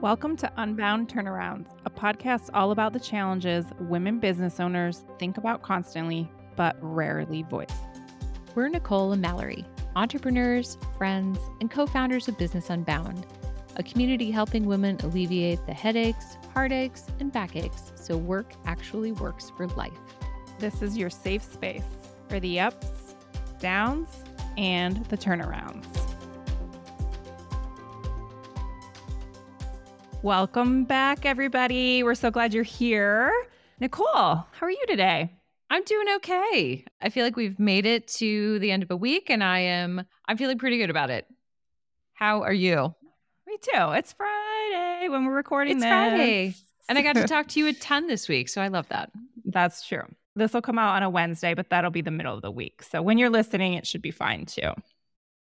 Welcome to Unbound Turnarounds, a podcast all about the challenges women business owners think about constantly but rarely voice. We're Nicole and Mallory, entrepreneurs, friends, and co founders of Business Unbound, a community helping women alleviate the headaches, heartaches, and backaches so work actually works for life. This is your safe space for the ups, downs, and the turnarounds. Welcome back, everybody. We're so glad you're here. Nicole, how are you today? I'm doing okay. I feel like we've made it to the end of a week and I am I'm feeling pretty good about it. How are you? Me too. It's Friday when we're recording It's this. Friday. And I got to talk to you a ton this week, so I love that. That's true. This will come out on a Wednesday, but that'll be the middle of the week. So when you're listening, it should be fine too.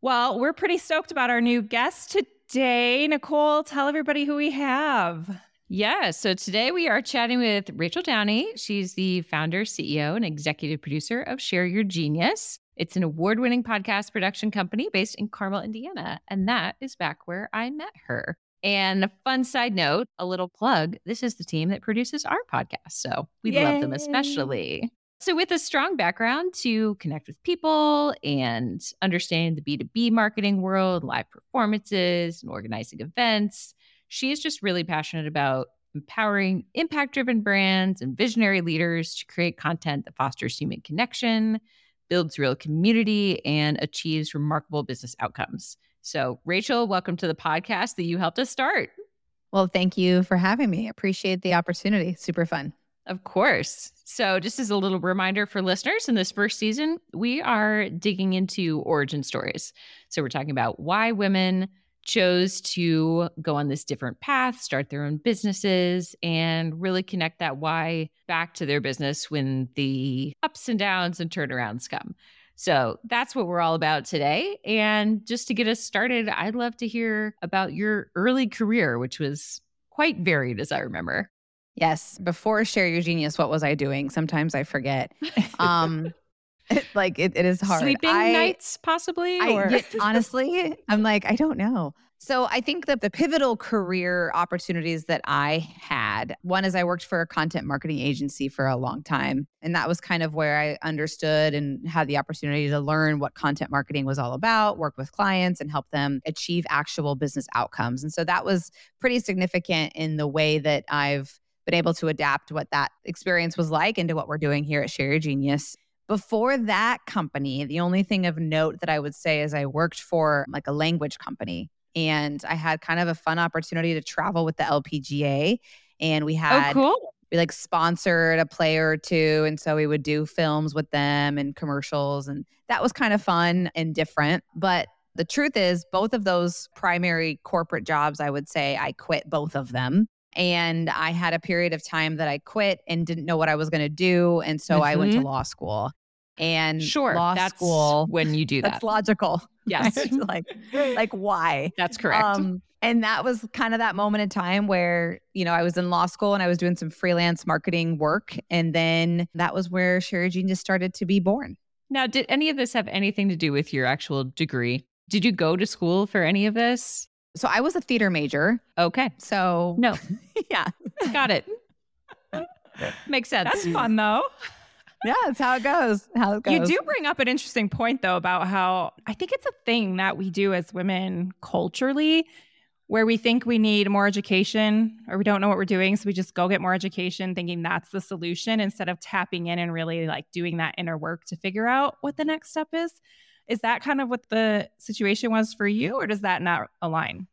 Well, we're pretty stoked about our new guest today. Nicole, tell everybody who we have. Yeah, so today we are chatting with Rachel Downey. She's the founder, CEO, and executive producer of Share Your Genius. It's an award winning podcast production company based in Carmel, Indiana. And that is back where I met her. And a fun side note, a little plug this is the team that produces our podcast. So we love them especially. So, with a strong background to connect with people and understand the B2B marketing world, live performances, and organizing events, she is just really passionate about empowering impact driven brands and visionary leaders to create content that fosters human connection, builds real community, and achieves remarkable business outcomes. So, Rachel, welcome to the podcast that you helped us start. Well, thank you for having me. Appreciate the opportunity. Super fun. Of course. So, just as a little reminder for listeners, in this first season, we are digging into origin stories. So, we're talking about why women chose to go on this different path, start their own businesses, and really connect that why back to their business when the ups and downs and turnarounds come. So, that's what we're all about today. And just to get us started, I'd love to hear about your early career, which was quite varied, as I remember. Yes. Before Share Your Genius, what was I doing? Sometimes I forget. Um, like it, it is hard. Sleeping I- nights, possibly? I, or honestly, I'm like, I don't know. So I think that the pivotal career opportunities that I had, one is I worked for a content marketing agency for a long time. And that was kind of where I understood and had the opportunity to learn what content marketing was all about, work with clients and help them achieve actual business outcomes. And so that was pretty significant in the way that I've been able to adapt what that experience was like into what we're doing here at Share Your Genius. Before that company, the only thing of note that I would say is I worked for like a language company and I had kind of a fun opportunity to travel with the LPGA and we oh, had cool. we like sponsored a player or two and so we would do films with them and commercials and that was kind of fun and different but the truth is both of those primary corporate jobs i would say i quit both of them and i had a period of time that i quit and didn't know what i was going to do and so i went to Mhm. law school and Sure. law that's school when you do that. that's logical yes. right? like like why That's correct. um, and that was kind of that moment in time where, you know, I was in law school and I was doing some freelance marketing work. And then that was where Share Your Genius started to be born. now, did any of this have anything to do with your actual degree? Did you go to school for any of this? So I was a theater major. Okay. So, No, yeah. got it. Makes sense. That's mm. fun though. Yeah, that's how it goes. How it goes. You do bring up an interesting point though about how I think it's a thing that we do as women culturally where we think we need more education or we don't know what we're doing so we just go get more education thinking that's the solution instead of tapping in and really like doing that inner work to figure out what the next step is. Is that kind of what the situation was for you or does that not align?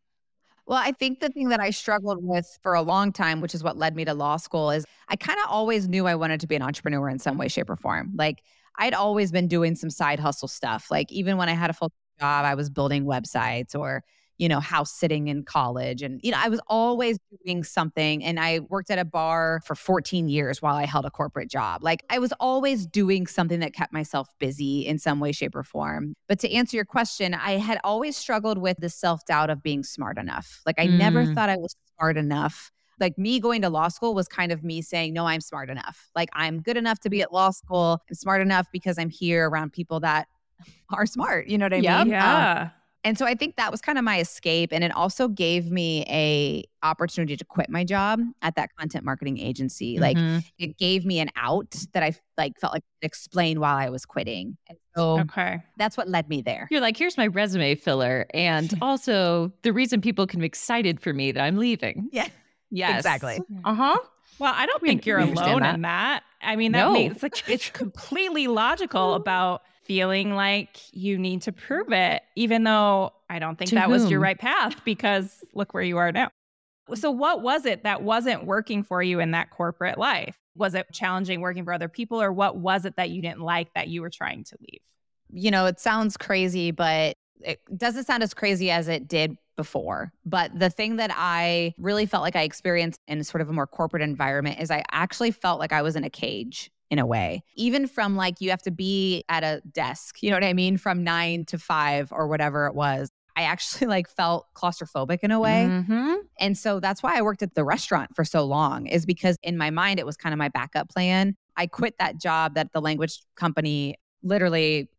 Well, I think the thing that I struggled with for a long time, which is what led me to law school, is I kind of always knew I wanted to be an entrepreneur in some way, shape, or form. Like I'd always been doing some side hustle stuff. Like even when I had a full job, I was building websites or, you know, house sitting in college. And, you know, I was always doing something. And I worked at a bar for 14 years while I held a corporate job. Like I was always doing something that kept myself busy in some way, shape, or form. But to answer your question, I had always struggled with the self doubt of being smart enough. Like I never Mm. thought I was smart enough. Like me going to law school was kind of me saying, no, I'm smart enough. Like I'm good enough to be at law school. I'm smart enough because I'm here around people that are smart. You know what I Yep. mean? Um, Yeah. And so I think that was kind of my escape and it also gave me a opportunity to quit my job at that content marketing agency. Like Mhm. it gave me an out that I like felt like explained why I was quitting. And so Okay. that's what led me there. You're like, here's my resume filler. And also the reason people can be excited for me that I'm leaving. Yeah. Yes. Exactly. Uh huh. Well, I don't We- think you're alone that. in that. I mean, that No. makes like it's completely logical about feeling like you need to prove it, even though I don't think To that was your right path because look where you are now. So, what was it that wasn't working for you in that corporate life? Was it challenging working for other people, or what was it that you didn't like that you were trying to leave? You know, it sounds crazy, but it doesn't sound as crazy as it did before. But the thing that I really felt like I experienced in sort of a more corporate environment is I actually felt like I was in a cage in a way. Even from like you have to be at a desk, you know what I mean, from 9 to 5 or whatever it was. I actually like felt claustrophobic in a way. Mm-hmm. And so that's why I worked at the restaurant for so long, is because in my mind, it was kind of my backup plan. I quit that job that the language company literally,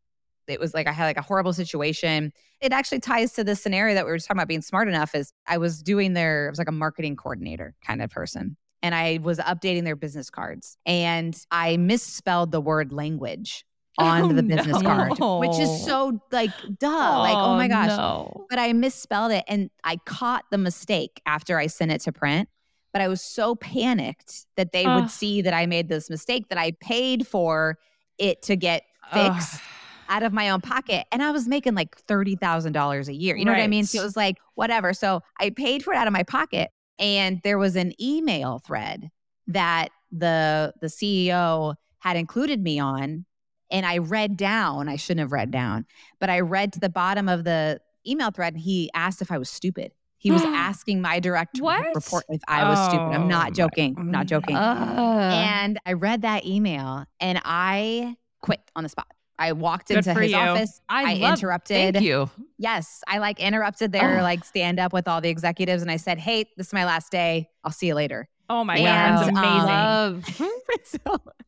it was like I had like a horrible situation. It actually ties to the scenario that we were talking about being smart enough is I was doing their, it was like a marketing coordinator kind of person. And I was updating their business cards and I misspelled the word language oh, on Oh, the business no. card, which is so like, duh, like, oh my oh, gosh No. but I misspelled it and I caught the mistake after I sent it to print. But I was so panicked that they Ugh. would see that I made this mistake that I paid for it to get fixed out of my own pocket. And I was making like $30,000 a year. You know what I mean? So it was like, whatever. So I paid for it out of my pocket. And there was an email thread that the the CEO had included me on. And I read down, I shouldn't have read down, but I read to the bottom of the email thread and he asked if I was stupid. He was asking my direct What? report if I was stupid. I'm Oh not joking. I'm not joking. Uh, and I read that email and I quit on the spot. I walked Good into his you. office. I, I love, interrupted. Thank you. Yes, I like interrupted their Oh. like stand up with all the executives and I said, "Hey, this is my last day. I'll see you later." Oh my And, god, that's um, amazing. Love. so,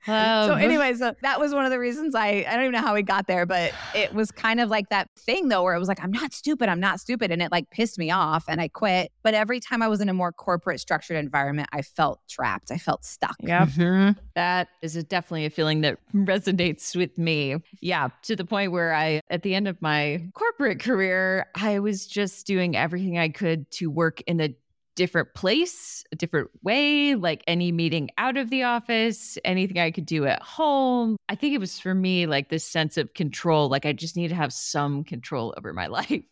love. so anyway, so that was one of the reasons I I don't even know how we got there, but it was kind of like that thing though where it was like I'm not stupid, I'm not stupid and it like pissed me off and I quit. But every time I was in a more corporate structured environment, I felt trapped. I felt stuck. Yep. Mhm. That is a, definitely a feeling that resonates with me. Yeah, to the point where I, at the end of my corporate career, I was just doing everything I could to work in a different place, a different way, like any meeting out of the office, anything I could do at home. I think it was for me like this sense of control, like I just need to have some control over my life.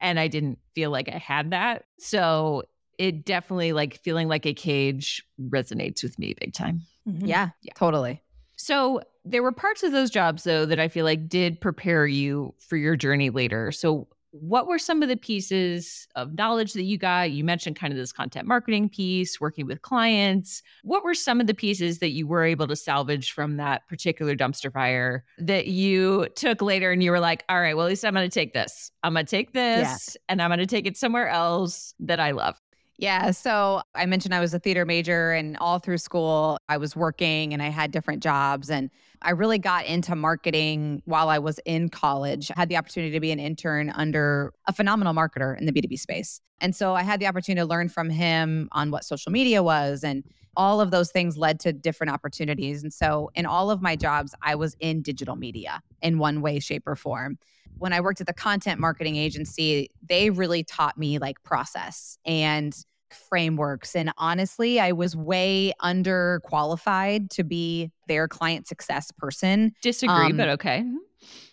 And I didn't feel like I had that. So it definitely like feeling like a cage resonates with me big time. Mhm. Yeah, Yeah. totally. So there were parts of those jobs though that I feel like did prepare you for your journey later. So what were some of the pieces of knowledge that you got? You mentioned kind of this content marketing piece, working with clients. What were some of the pieces that you were able to salvage from that particular dumpster fire that you took later and you were like, all right, well, at least I'm going to take this. I'm going to take this and I'm going to take it somewhere else that I love. Yeah. So I mentioned I was a theater major, and all through school, I was working and I had different jobs. And I really got into marketing while I was in college. I had the opportunity to be an intern under a phenomenal marketer in the B2B space. And so I had the opportunity to learn from him on what social media was. And all of those things led to different opportunities. And so in all of my jobs, I was in digital media in one way, shape, or form when I worked at the content marketing agency, they really taught me like process and frameworks. And honestly, I was way underqualified to be their client success person. Disagree, Um, but okay.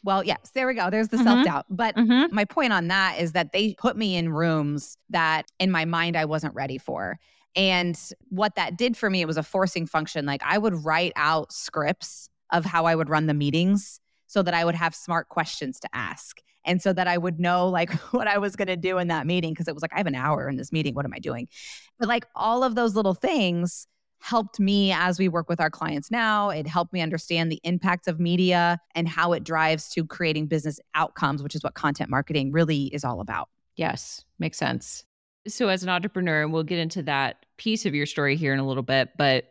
Well, yes, there we go. There's the Mhm. self doubt. But Mhm. my point on that is that they put me in rooms that in my mind I wasn't ready for. And what that did for me, it was a forcing function. Like I would write out scripts of how I would run the meetings so that I would have smart questions to ask. And so that I would know like what I was going to do in that meeting because it was like I have an hour in this meeting. What am I doing? But like all of those little things helped me as we work with our clients now. It helped me understand the impact of media and how it drives to creating business outcomes, which is what content marketing really is all about. Yes, makes sense. So, as an entrepreneur, and we'll get into that piece of your story here in a little bit, but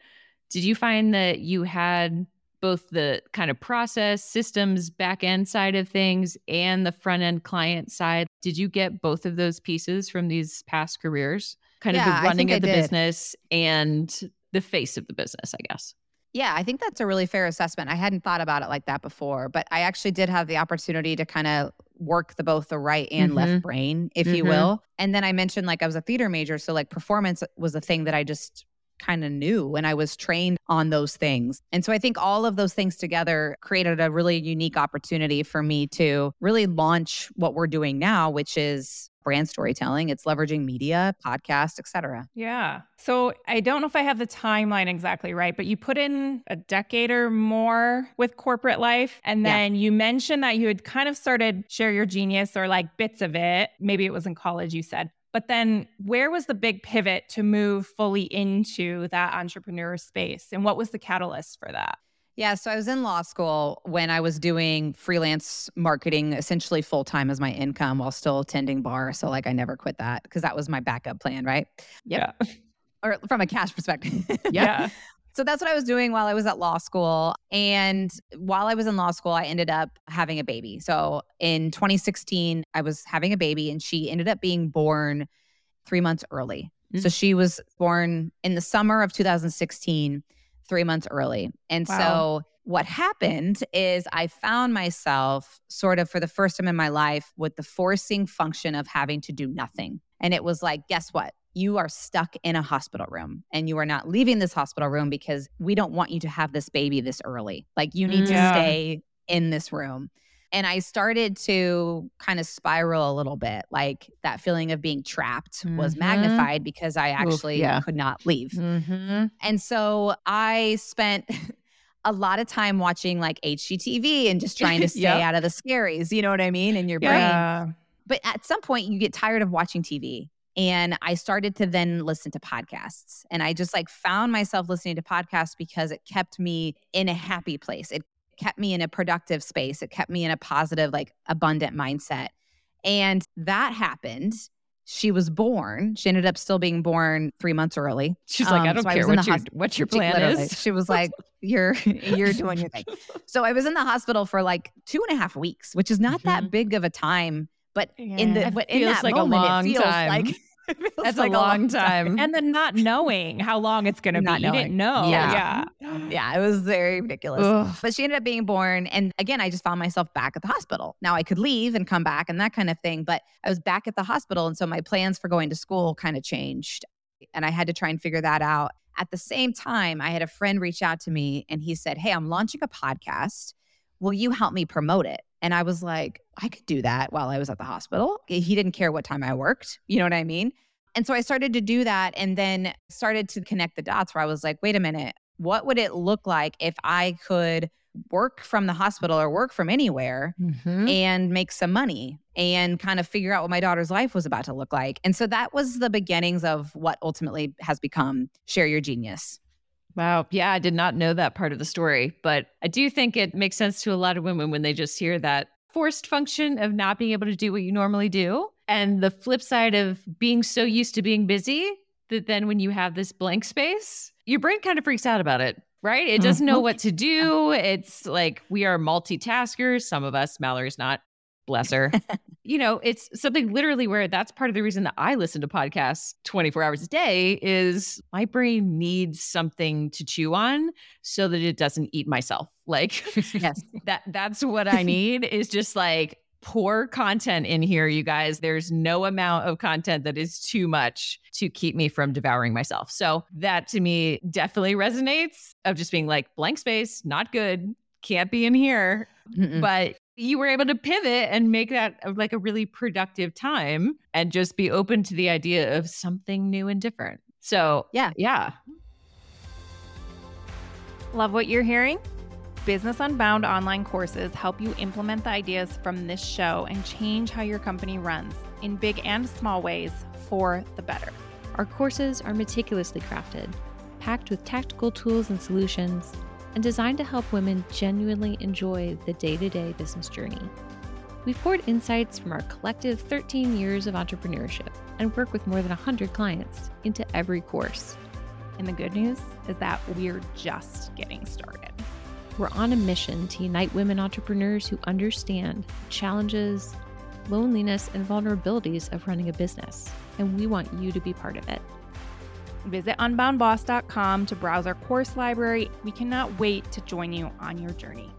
did you find that you had both the kind of process, systems, back end side of things, and the front end client side. Did you get both of those pieces from these past careers? Kind Yeah, of the running of I the did. business and the face of the business, I guess. Yeah, I think that's a really fair assessment. I hadn't thought about it like that before, but I actually did have the opportunity to kind of work the both the right and Mhm. left brain, if you Mhm. will. And then I mentioned like I was a theater major, so like performance was a thing that I just kind of knew and I was trained on those things. And so I think all of those things together created a really unique opportunity for me to really launch what we're doing now, which is brand storytelling. It's leveraging media, podcast, etc. Yeah. So I don't know if I have the timeline exactly right, but you put in a decade or more with corporate life. And Yeah. then you mentioned that you had kind of started Share Your Genius or like bits of it. Maybe it was in college, you said. But then where was the big pivot to move fully into that entrepreneur space? And what was the catalyst for that? Yeah, so I was in law school when I was doing freelance marketing essentially full time as my income while still attending bar. So, like, I never quit that because that was my backup plan, right? Yeah. Or from a cash perspective. Yeah. So that's what I was doing while I was at law school. And while I was in law school, I ended up having a baby. So in 2016, I was having a baby and she ended up being born three months early. So Mm. she was born in the summer of 2016, three months early. And Wow. so what happened is I found myself sort of for the first time in my life with the forcing function of having to do nothing. And it was like, guess what? You are stuck in a hospital room and you are not leaving this hospital room because we don't want you to have this baby this early. Like, you need Yeah. to stay in this room. And I started to kind of spiral a little bit. Like that feeling of being trapped was Mhm. magnified because I Oof, actually yeah. could not leave. Mm-hmm. And so I spent a lot of time watching like HGTV and just trying to stay Yep. out of the scaries. You know what I mean? In your brain. But at some point, you get tired of watching TV. And I started to then listen to podcasts. And I just like found myself listening to podcasts because it kept me in a happy place. It kept me in a productive space. It kept me in a positive, like abundant mindset. And that happened. She was born. She ended up still being born three months early. She's like, Um, I don't so care in what your what your She plan literally- is. She was like, "You're you're doing your thing." So I was in the hospital for like two and a half weeks, which is not that Mhm. big of a time. But in the Yeah. but in feels that like a moment, long it feels time. like it That's like a long time. And then not knowing how long it's going to be. Not You didn't know. Yeah. Yeah. Yeah, it was very ridiculous. Ugh. But she ended up being born. And again, I just found myself back at the hospital. Now I could leave and come back and that kind of thing. But I was back at the hospital. And so my plans for going to school kind of changed. And I had to try and figure that out. At the same time, I had a friend reach out to me and he said, Hey, I'm launching a podcast. Will you help me promote it? And I was like, I could do that while I was at the hospital. He didn't care what time I worked. You know what I mean? And so I started to do that and then started to connect the dots where I was like, wait a minute, what would it look like if I could work from the hospital or work from anywhere Mhm. and make some money and kind of figure out what my daughter's life was about to look like? And so that was the beginnings of what ultimately has become Share Your Genius. Wow. Yeah, I did not know that part of the story, but I do think it makes sense to a lot of women when they just hear that forced function of not being able to do what you normally do. And the flip side of being so used to being busy that then when you have this blank space, your brain kind of freaks out about it, right? It doesn't know what to mm-hmm. do. It's like we are multitaskers. Some of us, Mallory's not, bless her. you know, it's something literally where that's part of the reason that I listen to podcasts 24 hours a day is my brain needs something to chew on so that it doesn't eat myself. Like Yes. that that's what I need is just like pour content in here you guys. There's no amount of content that is too much to keep me from devouring myself. So that to me definitely resonates of just being like blank space, not good, can't be in here Mm-mm. but you were able to pivot and make that like a really productive time and just be open to the idea of something new and different. So, Yeah. Yeah. Love what you're hearing? Business Unbound online courses help you implement the ideas from this show and change how your company runs in big and small ways for the better. Our courses are meticulously crafted, packed with tactical tools and solutions, and designed to help women genuinely enjoy the day to day business journey. We've poured insights from our collective 13 years of entrepreneurship and work with more than 100 clients into every course. And the good news is that we're just getting started. We're on a mission to unite women entrepreneurs who understand the challenges, loneliness, and vulnerabilities of running a business, and we want you to be part of it. Visit unboundboss.com to browse our course library. We cannot wait to join you on your journey.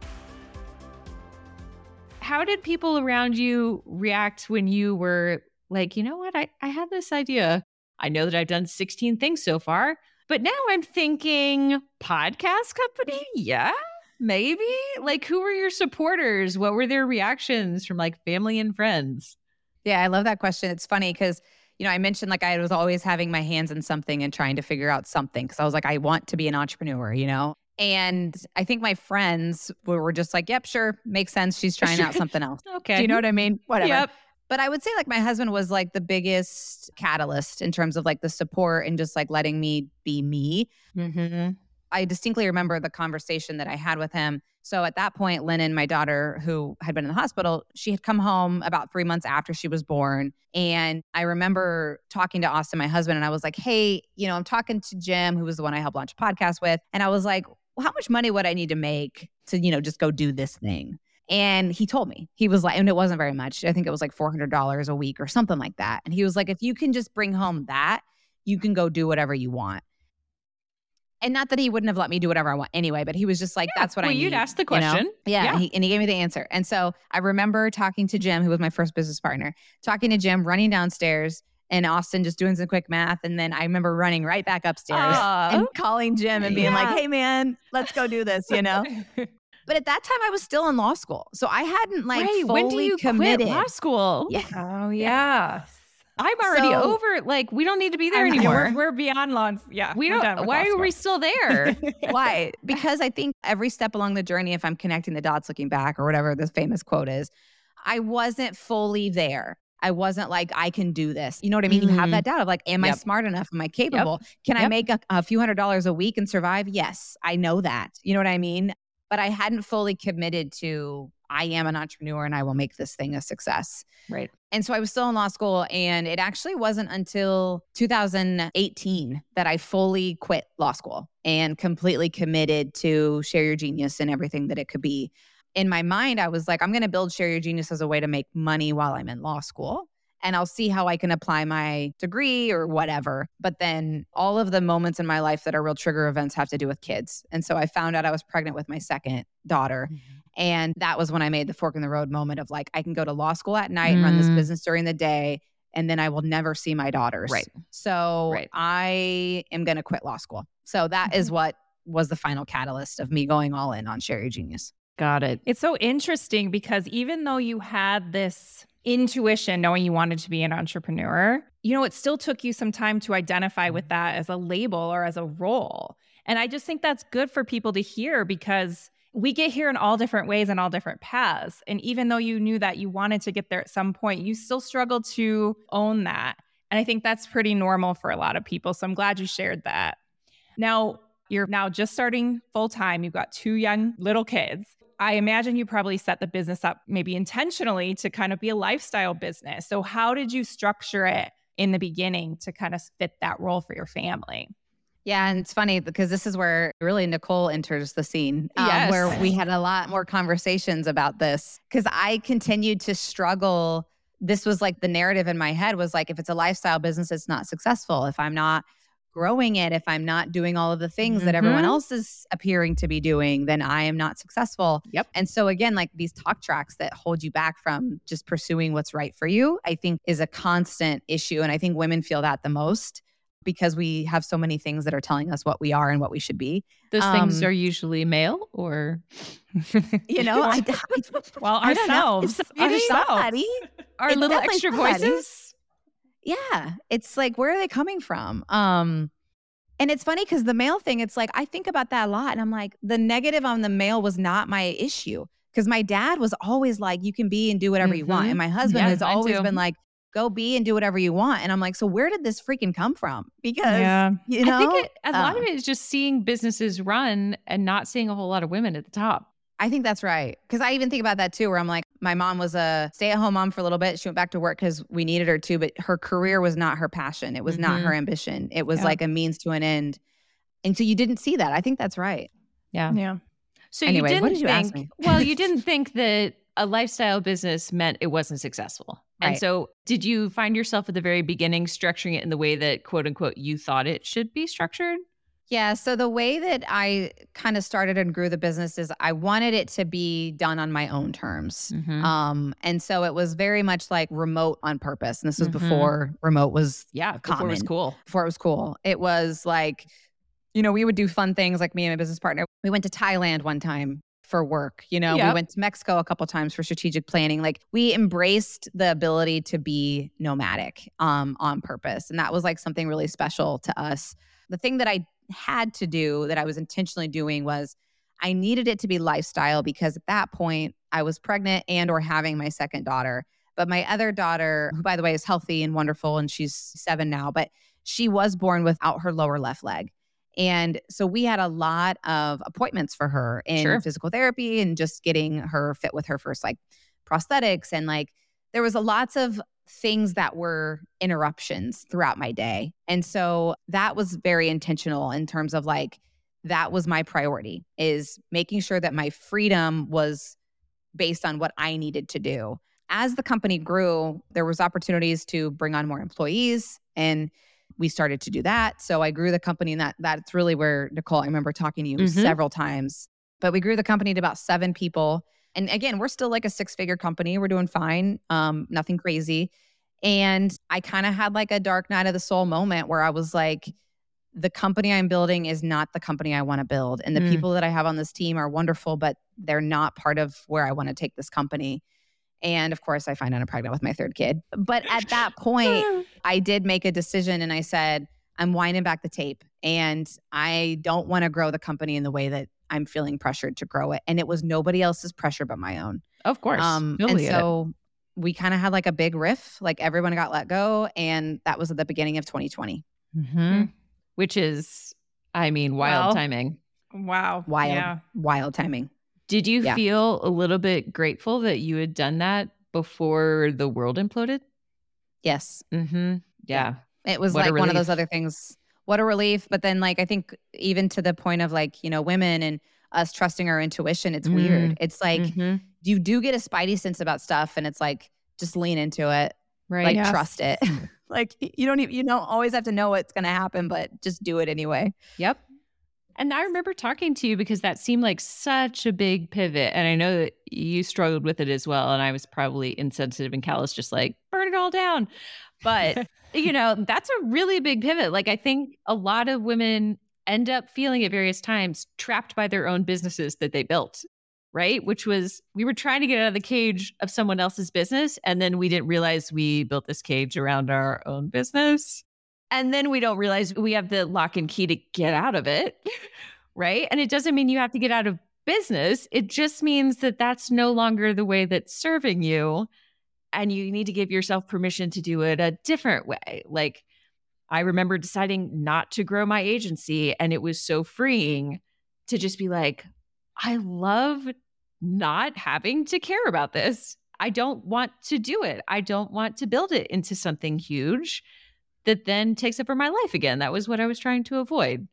How did people around you react when you were like, you know what, I, I had this idea. I know that I've done 16 things so far, but now I'm thinking podcast company? Yeah, maybe. Like, who were your supporters? What were their reactions from like family and friends? Yeah, I love that question. It's funny because, you know, I mentioned like I was always having my hands in something and trying to figure out something because I was like, I want to be an entrepreneur, you know? And I think my friends were just like, yep, sure, makes sense. She's trying out something else. Okay. Do you know what I mean? Whatever. Yep. But I would say like my husband was like the biggest catalyst in terms of like the support and just like letting me be me. Mm-hmm. I distinctly remember the conversation that I had with him. So at that point, Lennon, my daughter, who had been in the hospital, she had come home about three months after she was born. And I remember talking to Austin, my husband, and I was like, hey, you know, I'm talking to Jim, who was the one I helped launch a podcast with. And I was like, well, how much money would I need to make to, you know, just go do this thing? And he told me, he was like, and it wasn't very much. I think it was like $400 a week or something like that. And he was like, if you can just bring home that, you can go do whatever you want. And not that he wouldn't have let me do whatever I want anyway, but he was just like, that's what well, I need. you'd ask the you know? question. Yeah. Yeah. And, he, and he gave me the answer. And so I remember talking to Jim, who was my first business partner, talking to Jim, running downstairs and Austin just doing some quick math. And then I remember running right back upstairs Aw. and calling Jim and being Yeah. like, hey, man, let's go do this, you know? But at that time, I was still in law school. So I hadn't like right. fully When do you committed. quit law school? Yeah. Oh, yeah. I'm already So- over. Like, we don't need to be there I'm- anymore. We're, we're beyond lawns. Yeah. we don't. Why are we still there? Why? Because I think every step along the journey, if I'm connecting the dots looking back or whatever the famous quote is, I wasn't fully there. I wasn't like, I can do this. You know what I mean? You have Mhm. that doubt of like, am I smart enough? Am I capable? Can I make a, a few hundred dollars a week and survive? Yes, I know that. You know what I mean? But I hadn't fully committed to, I am an entrepreneur and I will make this thing a success. right. And so I was still in law school, and it actually wasn't until 2018 that I fully quit law school and completely committed to Share Your Genius and everything that it could be. In my mind, I was like, I'm going to build Share Your Genius as a way to make money while I'm in law school. And I'll see how I can apply my degree or whatever. But then all of the moments in my life that are real trigger events have to do with kids. And so I found out I was pregnant with my second daughter. Mm-hmm. And that was when I made the fork in the road moment of like, I can go to law school at night and run this Mm. business during the day, and then I will never see my daughters. Right. So Right. I am going to quit law school. So that is what was the final catalyst of me going all in on Share Your Genius. Got it. It's so interesting because even though you had this intuition knowing you wanted to be an entrepreneur, you know, it still took you some time to identify with that as a label or as a role. And I just think that's good for people to hear because we get here in all different ways and all different paths. And even though you knew that you wanted to get there at some point, you still struggled to own that. And I think that's pretty normal for a lot of people. So I'm glad you shared that. Now, you're now just starting full time. You've got two young little kids. I imagine you probably set the business up maybe intentionally to kind of be a lifestyle business. So, how did you structure it in the beginning to kind of fit that role for your family? Yeah, and it's funny because this is where really Nicole enters the scene, um, Yes. where we had a lot more conversations about this because I continued to struggle. This was like the narrative in my head was like, if it's a lifestyle business, it's not successful. If I'm not growing it, if I'm not doing all of the things that everyone Mhm. else is appearing to be doing, then I am not successful. Yep. And so again, like these talk tracks that hold you back from just pursuing what's right for you, I think is a constant issue. And I think women feel that the most because we have so many things that are telling us what we are and what we should be. Those things Um, are usually male or You know, I, well, I don't know. ourselves, ourselves. somebody. our little extra somebody. voices. Yeah. It's like, where are they coming from? Um, and it's funny because the male thing, it's like, I think about that a lot. And I'm like, the negative on the male was not my issue. Because my dad was always like, you can be and do whatever you want. Mhm. And my husband Yeah, has always been like, go be and do whatever you want. And I'm like, so where did this freaking come from? Because, Yeah. you know, I think it, a lot Uh, of it is just seeing businesses run and not seeing a whole lot of women at the top. I think that's right. Because I even think about that too, where I'm like, my mom was a stay at home mom for a little bit. She went back to work because we needed her to, but her career was not her passion. It was not Mhm. her ambition. It was Yeah. like a means to an end. And so you didn't see that. I think that's right. Yeah. Yeah. So Anyway, you what didn't did you ask think, me? well, you didn't think that a lifestyle business meant it wasn't successful. And so did you find yourself at the very beginning structuring it in the way that quote unquote you thought it should be structured? Yeah. So the way that I kind of started and grew the business is I wanted it to be done on my own terms. Mhm. Um, and so it was very much like remote on purpose. And this was Mhm. before remote was yeah, common. before it was cool. before it was cool. It was like, you know, we would do fun things like me and my business partner. We went to Thailand one time for work. You know, we went to Mexico a couple times for strategic planning. Like we embraced the ability to be nomadic um, on purpose. And that was like something really special to us. The thing that I had to do that I was intentionally doing was I needed it to be lifestyle because at that point I was pregnant and or having my second daughter. But my other daughter, who by the way is healthy and wonderful and she's 7 now, but she was born without her lower left leg. And so we had a lot of appointments for her in Sure. physical therapy and just getting her fit with her first like prosthetics and like there was a lots of things that were interruptions throughout my day. And so that was very intentional in terms of like that was my priority is making sure that my freedom was based on what I needed to do. As the company grew, there was opportunities to bring on more employees and we started to do that. So I grew the company and that that's really where Nicole, I remember talking to you Mhm. several times. But we grew the company to about 7 people. And again, we're still like a six-figure company. We're doing fine. Um nothing crazy. And I kind of had like a dark night of the soul moment where I was like the company I'm building is not the company I want to build. And the Mm. people that I have on this team are wonderful, but they're not part of where I want to take this company. And of course, I find out I'm pregnant with my third kid. But at that point, I did make a decision and I said, I'm winding back the tape and I don't want to grow the company in the way that I'm feeling pressured to grow it. And it was nobody else's pressure but my own. Of course. Um, and get it. so we kind of had like a big riff, like everyone got let go. And that was at the beginning of 2020. Mhm. which is, I mean, wild Well, timing. Wow. Wild, Yeah. wild timing. Did you Yeah. feel a little bit grateful that you had done that before the world imploded? Yes. Mm-hmm. Yeah. It was What like one of those other things. What a relief. But then, like, I think even to the point of like, you know, women and us trusting our intuition, it's weird. Mm. It's like Mhm. you do get a spidey sense about stuff, and it's like, just lean into it, Right. like, Yes. trust it. like, you don't even, you don't always have to know what's going to happen, but just do it anyway. Yep. And I remember talking to you because that seemed like such a big pivot. And I know that you struggled with it as well. And I was probably insensitive and callous, just like, burn it all down. But, you know, that's a really big pivot. Like, I think a lot of women end up feeling at various times trapped by their own businesses that they built, right? Which was, we were trying to get out of the cage of someone else's business. And then we didn't realize we built this cage around our own business. And then we don't realize we have the lock and key to get out of it. Right. And it doesn't mean you have to get out of business. It just means that that's no longer the way that's serving you. And you need to give yourself permission to do it a different way. Like, I remember deciding not to grow my agency, and it was so freeing to just be like, I love not having to care about this. I don't want to do it. I don't want to build it into something huge that then takes over my life again. That was what I was trying to avoid.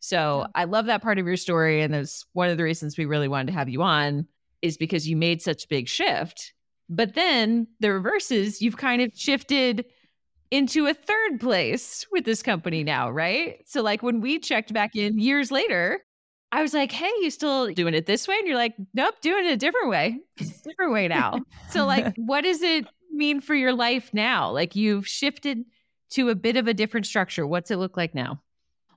So I love that part of your story. And that's one of the reasons we really wanted to have you on is because you made such a big shift. But then the reverse is you've kind of shifted into a third place with this company now, right? So, like when we checked back in years later, I was like, hey, you still doing it this way? And you're like, nope, doing it a different way, different way now. so, like, what does it mean for your life now? Like, you've shifted to a bit of a different structure. What's it look like now?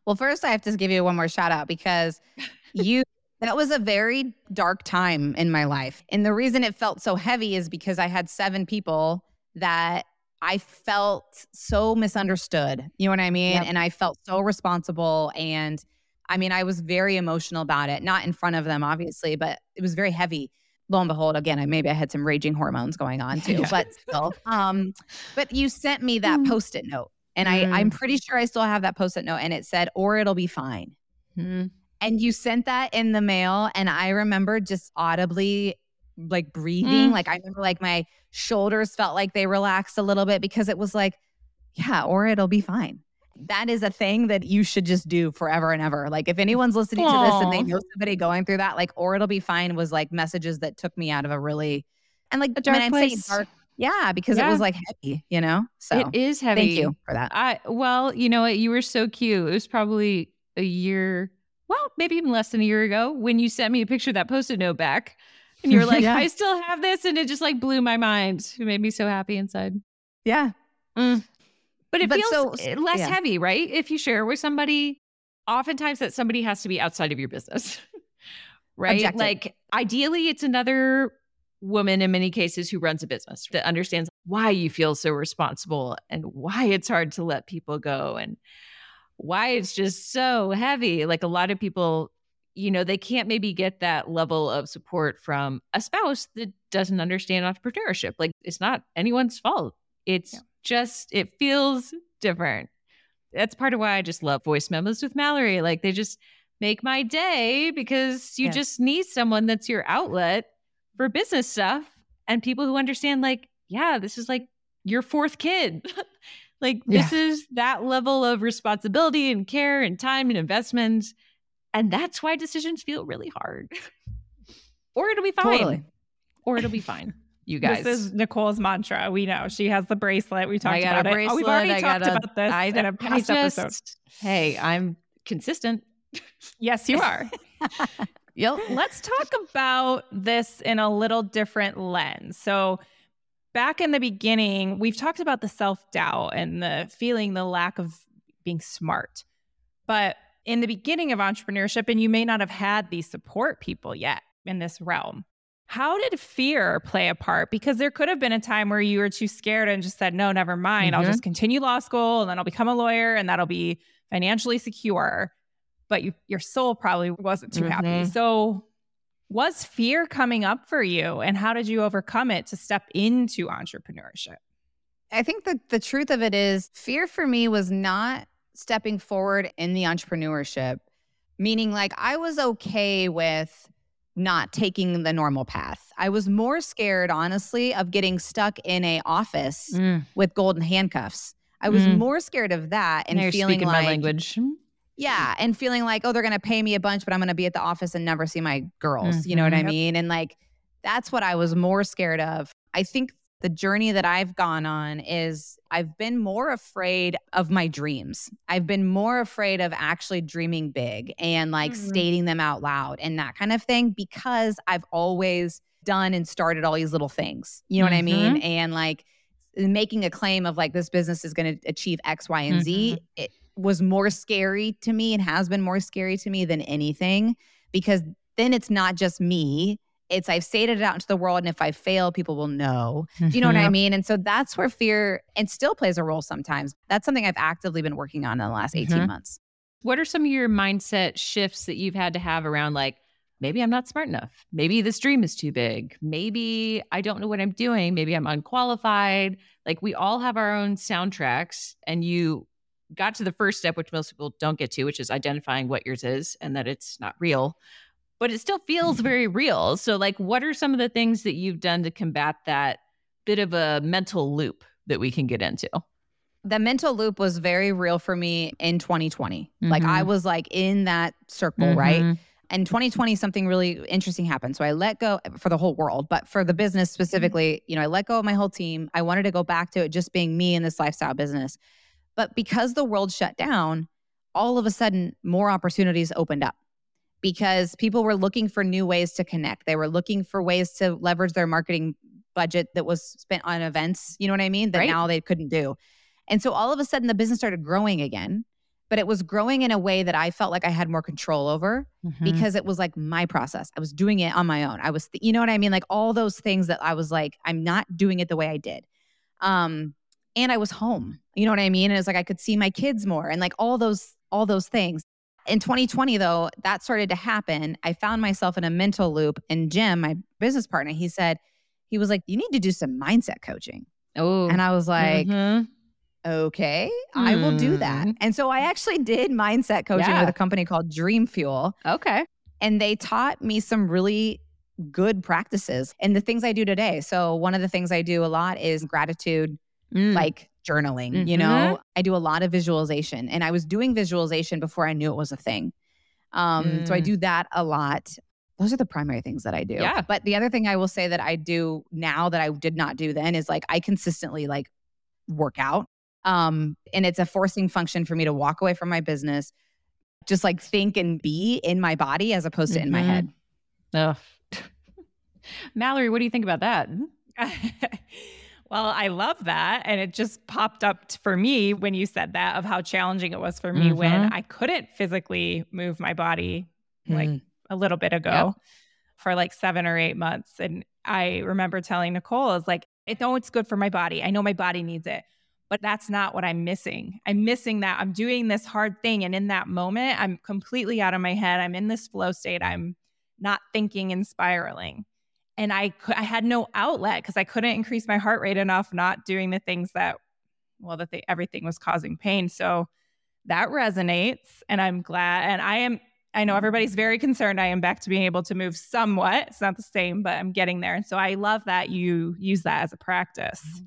Well, first, I have to give you one more shout out because you, that was a very dark time in my life. And the reason it felt so heavy is because I had seven people that I felt so misunderstood. You know what I mean? Yep. And I felt so responsible. And I mean, I was very emotional about it, not in front of them, obviously, but it was very heavy. Lo and behold, again, I maybe I had some raging hormones going on too, Yeah. but still. Um, but you sent me that Mm. post-it note. And I, I'm pretty sure I still have that post-it note, and it said, "Or it'll be fine." Hmm. And you sent that in the mail, and I remember just audibly like breathing. Mm. Like I remember, like my shoulders felt like they relaxed a little bit because it was like, "Yeah, or it'll be fine." That is a thing that you should just do forever and ever. Like if anyone's listening to this and they know somebody going through that, like or it'll be fine was like messages that took me out of a really and like A dark when I'm saying place. dark, yeah, because it was like heavy, you know. So it is heavy. thank you for that. I well, you know what? You were so cute. It was probably a year, well, maybe even less than a year ago when you sent me a picture of that post-it note back. And you're like, Yeah. I still have this. And it just like blew my mind. It made me so happy inside. Yeah. Mm. But it But feels so- eh, less yeah. heavy, right? If you share with somebody, oftentimes that somebody has to be outside of your business. right? Objective. Like ideally it's another woman in many cases who runs a business that understands why you feel so responsible and why it's hard to let people go and why it's just so heavy. Like a lot of people, you know, they can't maybe get that level of support from a spouse that doesn't understand entrepreneurship. Like it's not anyone's fault. It's Yeah. Just, it feels different. That's part of why I just love voice memos with Mallory. Like they just make my day because you Yes. just need someone that's your outlet for business stuff and people who understand, like, yeah, this is like your fourth kid. like, this is that level of responsibility and care and time and investment. And that's why decisions feel really hard. or it'll be fine. Totally. Or it'll be fine. You guys. This is Nicole's mantra. We know she has the bracelet. We talked I about it. Oh, we've already I talked got a- about this I, in a I past just, episode. hey, I'm consistent. Yes, you are. Yep. Let's talk about this in a little different lens. So, back in the beginning, we've talked about the self doubt and the feeling the lack of being smart. But in the beginning of entrepreneurship, and you may not have had these support people yet in this realm, how did fear play a part? Because there could have been a time where you were too scared and just said, no, never mind. I'll Mhm. just continue law school and then I'll become a lawyer and that'll be financially secure. But you, your soul probably wasn't too happy. Mhm. So, was fear coming up for you and how did you overcome it to step into entrepreneurship? I think that the truth of it is fear for me was not stepping forward in the entrepreneurship, meaning like I was okay with not taking the normal path. I was more scared, honestly, of getting stuck in a office with golden handcuffs. I was Mm. more scared of that and now feeling speaking like my language. yeah, and feeling like, oh, they're going to pay me a bunch, but I'm going to be at the office and never see my girls. You know what. I Yep. mean? And like, that's what I was more scared of. I think the journey that I've gone on is I've been more afraid of my dreams. I've been more afraid of actually dreaming big and like Mhm. stating them out loud and that kind of thing because I've always done and started all these little things. You know what I mean? And like making a claim of like this business is going to achieve X, Y, and Z. It was more scary to me and has been more scary to me than anything because then it's not just me. It's I've stated it out into the world, and if I fail, people will know. Do you know what I mean? And so that's where fear and still plays a role sometimes. That's something I've actively been working on in the last 18 Mhm. months. What are some of your mindset shifts that you've had to have around like, maybe I'm not smart enough. Maybe this dream is too big. Maybe I don't know what I'm doing. Maybe I'm unqualified. Like we all have our own soundtracks and you got to the first step, which most people don't get to, which is identifying what yours is and that it's not real, but it still feels mm-hmm. very real. So like, what are some of the things that you've done to combat that bit of a mental loop that we can get into? The mental loop was very real for me in 2020. Like I mm-hmm. was like in that circle, right? Mhm. And 2020, something really interesting happened. So I let go for the whole world, but for the business mm-hmm. specifically, you know, I let go of my whole team. I wanted to go back to it just being me in this lifestyle business. But because the world shut down, all of a sudden more opportunities opened up because people were looking for new ways to connect. They were looking for ways to leverage their marketing budget that was spent on events, you know what I mean? That Right. now they couldn't do. And so all of a sudden the business started growing again, but it was growing in a way that I felt like I had more control over Mhm. because it was like my process. I was doing it on my own. I was, you know what I mean? Like all those things that I was like, I'm not doing it the way I did. Um, and I was home. You know what I mean? And it's like I could see my kids more and like all those, all those things. In 2020, though, that started to happen. I found myself in a mental loop. And Jim, my business partner, he said, he was like, You need to do some mindset coaching. Oh, And I was like, Mhm. Okay, I will do that. Mm. And so I actually did mindset coaching Yeah. with a company called Dream Fuel okay. and they taught me some really good practices and the things I do today. So one of the things I do a lot is gratitude Mm. like journaling, Mm-hmm. you know? I do a lot of visualization and I was doing visualization before I knew it was a thing. Um, So I Mm. do that a lot. Those are the primary things that I do. Yeah. But the other thing I will say that I do now that I did not do then is like I consistently like work out. Um, and it's a forcing function for me to walk away from my business, just like think and be in my body as opposed to in my Mhm. head. Ugh. Mallory, what do you think about that? well, I love that. And it just popped up for me when you said that of how challenging it was for me when Mhm. I couldn't physically move my body like Mm. a little bit ago for like seven or eight months. And I remember telling Nicole, I was like, I know it's good for my body. I know my body needs it, but that's not what I'm missing. I'm missing that. I'm doing this hard thing. And in that moment, I'm completely out of my head. I'm in this flow state. I'm not thinking and spiraling. And I, cou- I had no outlet because I couldn't increase my heart rate enough, not doing the things that, well, that they, everything was causing pain. So that resonates. And I'm glad. And I am, I know everybody's very concerned. I am back to being able to move somewhat. It's not the same, but I'm getting there. And so I love that you use that as a practice. Mm-hmm.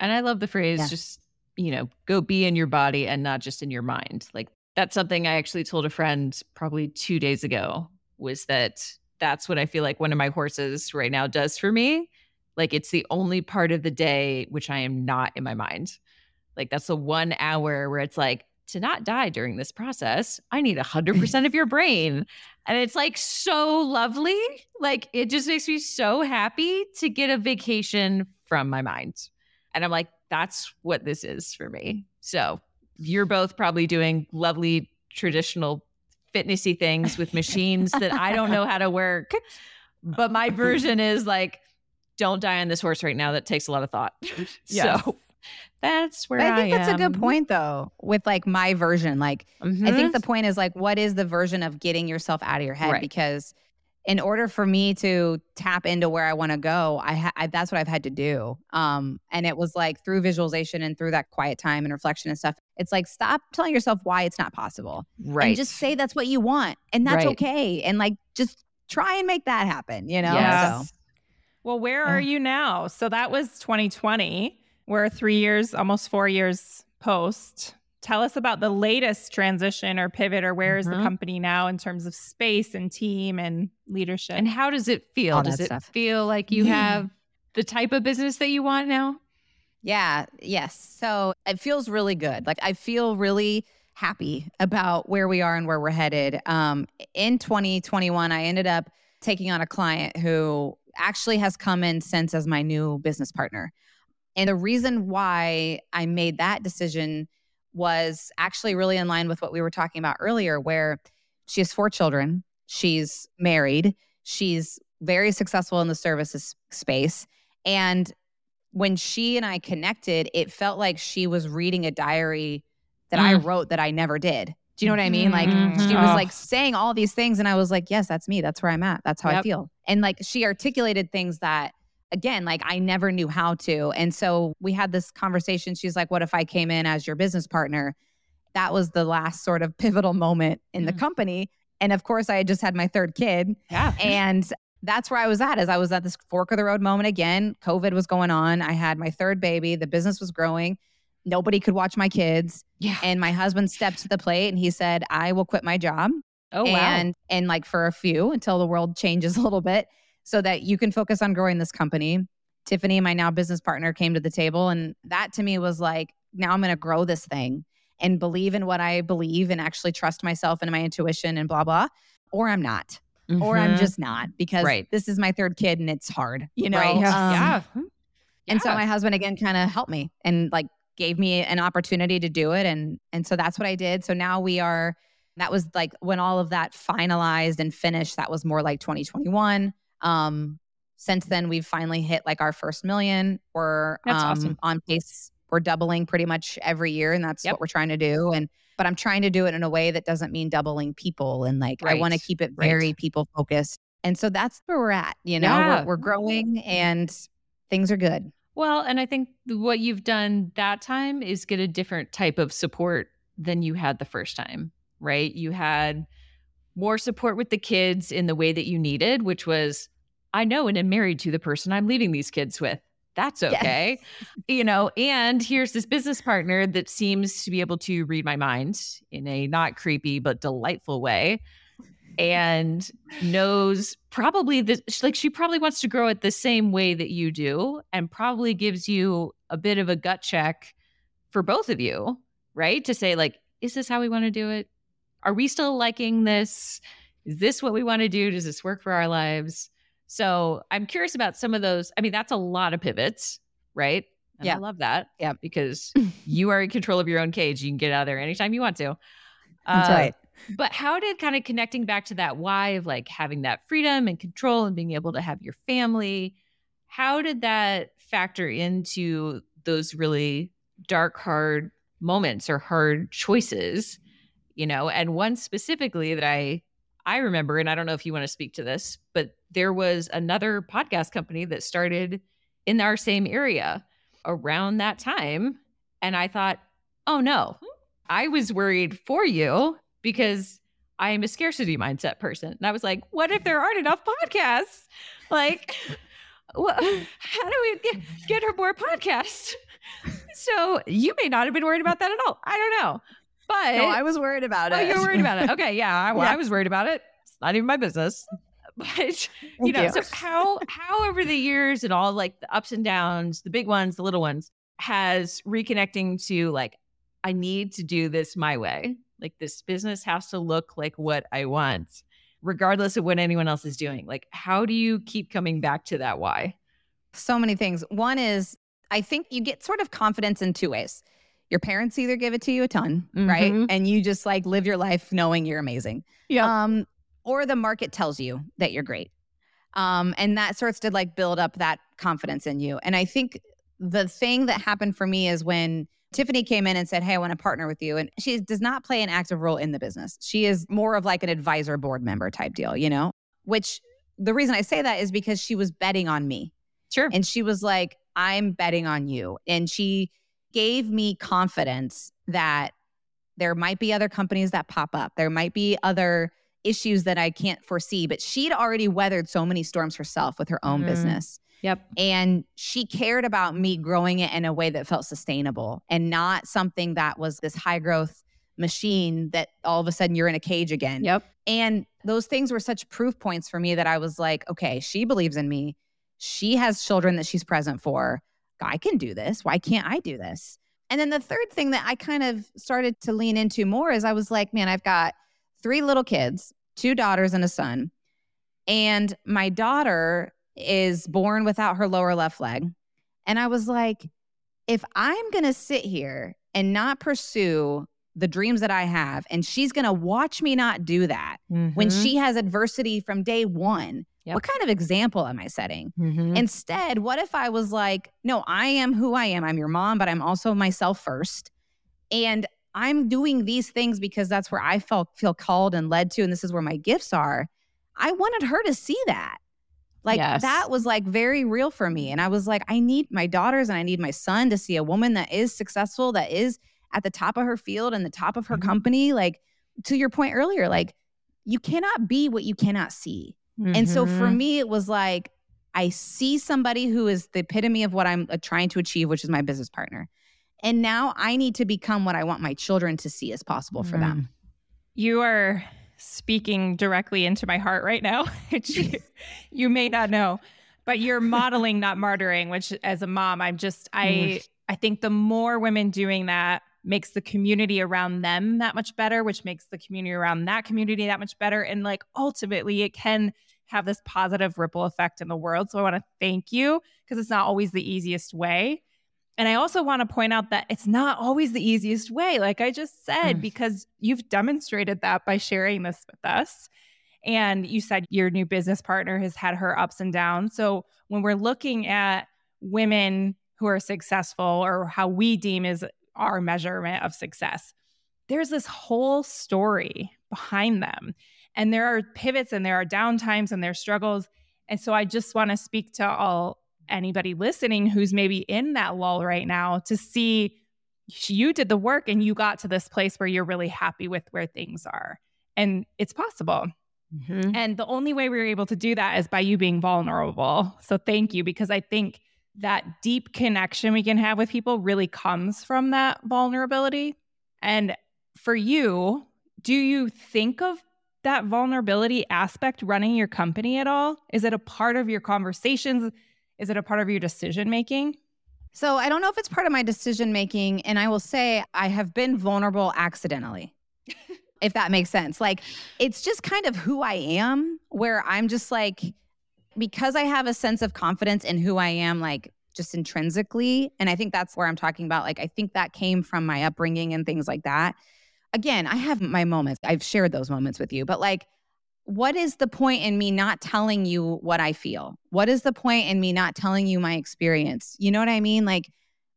And I love the phrase Yeah. just, you know, go be in your body and not just in your mind. Like that's something I actually told a friend probably 2 days ago was that that's what I feel like one of my horses right now does for me. Like it's the only part of the day which I am not in my mind. Like that's the one hour where it's like to not die during this process, I need 100% of your brain. And it's like so lovely. Like it just makes me so happy to get a vacation from my mind. And I'm like, that's what this is for me. So you're both probably doing lovely traditional fitnessy things with machines that I don't know how to work. But my version is like, don't die on this horse right now. That takes a lot of thought. Yes. So that's where But I think that's a good point though, with like my version. Like I Mhm. think the point is like, what is the version of getting yourself out of your head? Right. Because in order for me to tap into where I want to go, I, ha- I that's what I've had to do. Um, and it was like through visualization and through that quiet time and reflection and stuff. It's like stop telling yourself why it's not possible, right. and just say that's what you want, and that's Right. okay. And like just try and make that happen. You know. Yes. So Well, where are you now? So that was 2020. We're three years, almost four years post. Tell us about the latest transition or pivot, or where is Mhm. the company now in terms of space and team and leadership? and how does it feel? All Does it stuff. feel like you Yeah. have the type of business that you want now? Yeah, yes. So it feels really good. Like I feel really happy about where we are and where we're headed. Um, in 2021, I ended up taking on a client who actually has come in since as my new business partner. And the reason why I made that decision was actually really in line with what we were talking about earlier, where she has four children, she's married, she's very successful in the services space. And when she and I connected, it felt like she was reading a diary that I Mm. wrote that I never did. Do you know what I mean? Like Mhm. she was Oh. like saying all these things, and I was like, yes, that's me. That's where I'm at. That's how I feel. And like she articulated things that, again, like I never knew how to. And so we had this conversation. She's like, what if I came in as your business partner? That was the last sort of pivotal moment in the Mm. company. And of course, I had just had my third kid. Yeah. And that's where I was at as I was at this fork of the road moment again. COVID was going on. I had my third baby. The business was growing. Nobody could watch my kids. Yeah. And my husband stepped to the plate and he said, I will quit my job. Oh wow. And and like for a few until the world changes a little bit so that you can focus on growing this company. Tiffany, my now business partner, came to the table. And that to me was like, now I'm gonna grow this thing and believe in what I believe and actually trust myself and my intuition and blah blah. Or I'm not or I'm Mhm. just not because Right. this is my third kid and it's hard, you know? right. Um, yeah. And so my husband again kind of helped me and like gave me an opportunity to do it. And and so that's what I did. So now we are that was like when all of that finalized and finished, that was more like 2021. Um since then we've finally hit like our first million. We're um, awesome. on pace. We're doubling pretty much every year. And that's Yep. what we're trying to do. And but I'm trying to do it in a way that doesn't mean doubling people. And like I want to keep it Right. very people focused. And so that's where we're at. You know, Yeah. we're, we're growing and things are good. Well, and I think what you've done that time is get a different type of support than you had the first time, right? You had more support with the kids in the way that you needed, which was I know and am married to the person I'm leaving these kids with. That's okay. You know, and here's this business partner that seems to be able to read my mind in a not creepy but delightful way and knows probably that like she probably wants to grow it the same way that you do and probably gives you a bit of a gut check for both of you, right? To say like is this how we want to do it? Are we still liking this? Is this what we want to do? Does this work for our lives? So I'm curious about some of those. I mean, that's a lot of pivots, right? And Yeah. I love that. Yeah. Because you are in control of your own cage. You can get out of there anytime you want to. That's Uh, right. But how did kind of connecting back to that why of like having that freedom and control and being able to have your family, how did that factor into those really dark, hard moments or hard choices? You know, and one specifically that I I remember, and I don't know if you want to speak to this, but there was another podcast company that started in our same area around that time. And I thought, oh no, I was worried for you because I am a scarcity mindset person. And I was like, what if there aren't enough podcasts? Like, wha- how do we get, get her more podcasts? So you may not have been worried about that at all. I don't know. But No, I was worried about it. Oh, you're worried about it. Okay, yeah, I, Yeah. I was worried about it. It's not even my business. But you Thank know, you. so how how over the years and all like the ups and downs, the big ones, the little ones, has reconnecting to like, I need to do this my way. Like this business has to look like what I want, regardless of what anyone else is doing. Like, how do you keep coming back to that why? so many things. One is I think you get sort of confidence in two ways. Your parents either give it to you a ton, right? Mhm. And you just like live your life knowing you're amazing. Yeah. Um, or the market tells you that you're great. Um, and that starts to like build up that confidence in you. And I think the thing that happened for me is when Tiffany came in and said, Hey, I want to partner with you. And she does not play an active role in the business. She is more of like an advisor board member type deal, you know? Which the reason I say that is because she was betting on me. Sure. And she was like, I'm betting on you. And she gave me confidence that there might be other companies that pop up. There might be other issues that I can't foresee, but she'd already weathered so many storms herself with her own Mhm. business. Yep. And she cared about me growing it in a way that felt sustainable and not something that was this high growth machine that all of a sudden you're in a cage again. Yep. And those things were such proof points for me that I was like, okay, she believes in me. She has children that she's present for. I can do this. Why can't I do this? And then the third thing that I kind of started to lean into more is I was like, man, I've got three little kids, two daughters and a son. And my daughter is born without her lower left leg. And I was like, if I'm going to sit here and not pursue the dreams that I have, and she's going to watch me not do that when Mhm. she has adversity from day one, Yep. what kind of example am I setting? Mhm. Instead, what if I was like, no, I am who I am. I'm your mom, but I'm also myself first. And I'm doing these things because that's where I felt feel called and led to, and this is where my gifts are. I wanted her to see that. Like Yes. that was like very real for me. And I was like, I need my daughters and I need my son to see a woman that is successful, that is at the top of her field and the top of her Mhm. company. Like to your point earlier, like you cannot be what you cannot see. And so for Mhm. me, it was like, I see somebody who is the epitome of what I'm uh, trying to achieve, which is my business partner. And now I need to become what I want my children to see as possible for them. You are speaking directly into my heart right now. which you, you may not know, but you're modeling, not martyring, which as a mom, I'm just, I, I think the more women doing that makes the community around them that much better, which makes the community around that community that much better. And like ultimately, it can have this positive ripple effect in the world. So I want to thank you because it's not always the easiest way. And I also want to point out that it's not always the easiest way, like I just said, Mm. because you've demonstrated that by sharing this with us. And you said your new business partner has had her ups and downs. So when we're looking at women who are successful or how we deem is our measurement of success, there's this whole story behind them. And there are pivots and there are downtimes and there are struggles. And so I just want to speak to all anybody listening who's maybe in that lull right now to see you did the work and you got to this place where you're really happy with where things are. And it's possible. Mhm. And the only way we were able to do that is by you being vulnerable. So thank you because I think that deep connection we can have with people really comes from that vulnerability. And for you, do you think of that vulnerability aspect running your company at all? Is it a part of your conversations? Is it a part of your decision making? So I don't know if it's part of my decision making. And I will say I have been vulnerable accidentally, if that makes sense. Like it's just kind of who I am, where I'm just like, because I have a sense of confidence in who I am, like just intrinsically. And I think that's where I'm talking about. Like, I think that came from my upbringing and things like that again, I have my moments. I've shared those moments with you, but like, what is the point in me not telling you what I feel? What is the point in me not telling you my experience? You know what I mean? Like,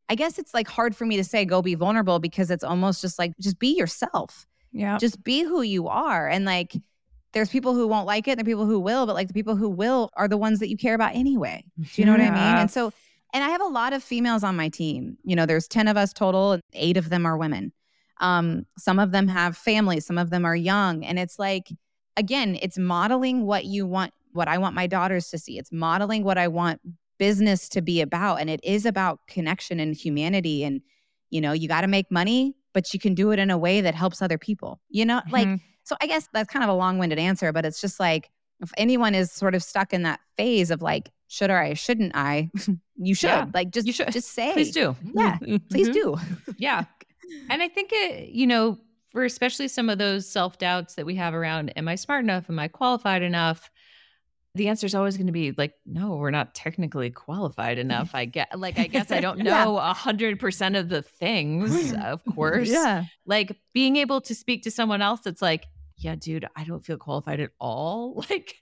I guess it's like hard for me to say go be vulnerable because it's almost just like just be yourself. Yeah. Just be who you are. And like there's people who won't like it and the people who will, but like the people who will are the ones that you care about anyway. Do you know what I mean? And so and I have a lot of females on my team. You know, there's 10 of us total and 8 of them are women. Um, some of them have families, some of them are young. And it's like, again, it's modeling what you want, what I want my daughters to see. It's modeling what I want business to be about. And it is about connection and humanity. And, you know, you got to make money, but you can do it in a way that helps other people, you know, mm-hmm. like, so I guess that's kind of a long winded answer, but it's just like, if anyone is sort of stuck in that phase of like, should or I shouldn't I? you should yeah, like just, you should. just say, please do. Yeah, please mm-hmm. do. yeah and I think it, you know, for especially some of those self doubts that we have around, am I smart enough? Am I qualified enough? The answer is always going to be like, no, we're not technically qualified enough. I get, like, I guess I don't know a hundred percent of the things, of course. Yeah. Like being able to speak to someone else that's like, yeah, dude, I don't feel qualified at all. Like,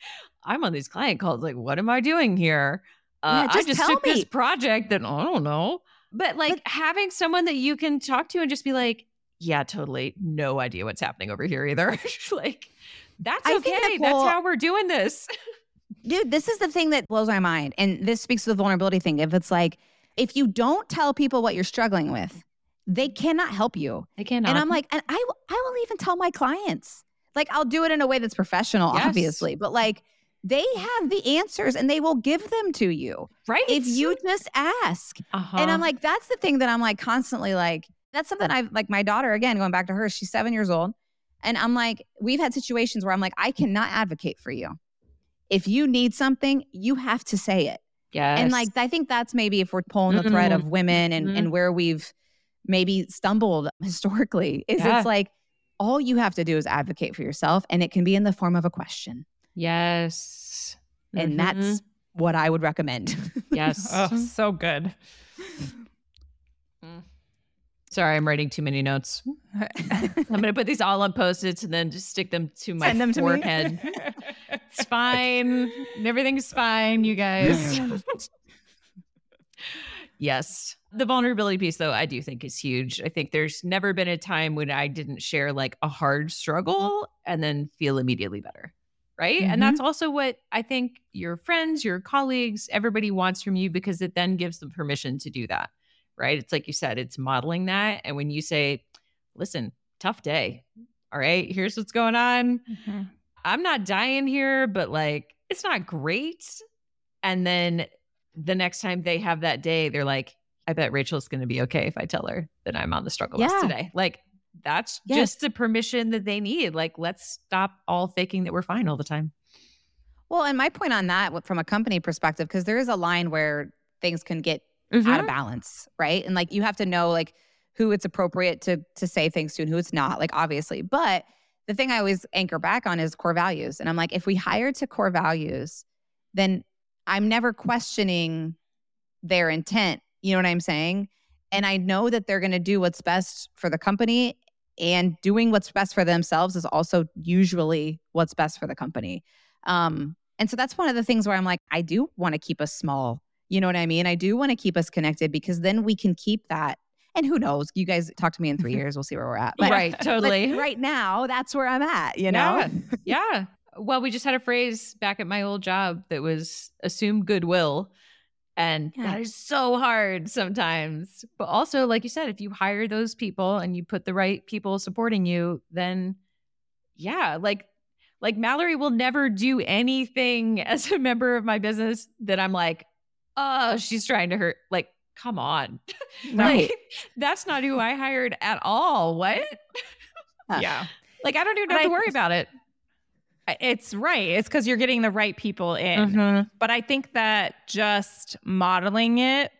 I'm on these client calls. Like, what am I doing here? Uh, yeah, just I just took me. this project that I don't know. But like but, having someone that you can talk to and just be like, yeah, totally, no idea what's happening over here either. like, that's okay. that's how we're doing this. dude, this is the thing that blows my mind. And this speaks to the vulnerability thing. If it's like, if you don't tell people what you're struggling with, they cannot help you. They cannot. And I'm like, and I, I will even tell my clients. Like, I'll do it in a way that's professional, yes. obviously, but like, they have the answers and they will give them to you. Right. If you just ask. Uh-huh. And I'm like, that's the thing that I'm like constantly like, that's something I've like my daughter, again, going back to her, she's seven years old. And I'm like, we've had situations where I'm like, I cannot advocate for you. If you need something, you have to say it. Yeah. And like, I think that's maybe if we're pulling the thread of women and, mm-hmm. and where we've maybe stumbled historically, is yeah. it's like, all you have to do is advocate for yourself. And it can be in the form of a question. Yes. And mm-hmm. that's what I would recommend. Yes. oh, so good. Mm. Sorry, I'm writing too many notes. I'm going to put these all on post-its and then just stick them to my Send them forehead. To it's fine. Everything's fine, you guys. yes. The vulnerability piece, though, I do think is huge. I think there's never been a time when I didn't share like a hard struggle and then feel immediately better right? Mm-hmm. And that's also what I think your friends, your colleagues, everybody wants from you because it then gives them permission to do that, right? It's like you said, it's modeling that. And when you say, listen, tough day, all right, here's what's going on. Mm-hmm. I'm not dying here, but like, it's not great. And then the next time they have that day, they're like, I bet Rachel's going to be okay if I tell her that I'm on the struggle yeah. bus today. Like, that's yes. just the permission that they need. Like, let's stop all faking that we're fine all the time. Well, and my point on that from a company perspective, because there is a line where things can get mm-hmm. out of balance, right? And like you have to know like who it's appropriate to to say things to and who it's not, like obviously. But the thing I always anchor back on is core values. And I'm like, if we hire to core values, then I'm never questioning their intent. You know what I'm saying? And I know that they're going to do what's best for the company and doing what's best for themselves is also usually what's best for the company. Um, and so that's one of the things where I'm like, I do want to keep us small. You know what I mean? I do want to keep us connected because then we can keep that. And who knows? You guys talk to me in three years. We'll see where we're at. But, right, totally. right now, that's where I'm at, you know? Yeah. yeah. Well, we just had a phrase back at my old job that was assume goodwill. And yeah. that is so hard sometimes. But also, like you said, if you hire those people and you put the right people supporting you, then yeah, like like Mallory will never do anything as a member of my business that I'm like, oh, she's trying to hurt. Like, come on. Right. like, that's not who I hired at all. What? yeah. Like, I don't even But have to I- worry about it. It's right. It's because you're getting the right people in. Mhm. But I think that just modeling it,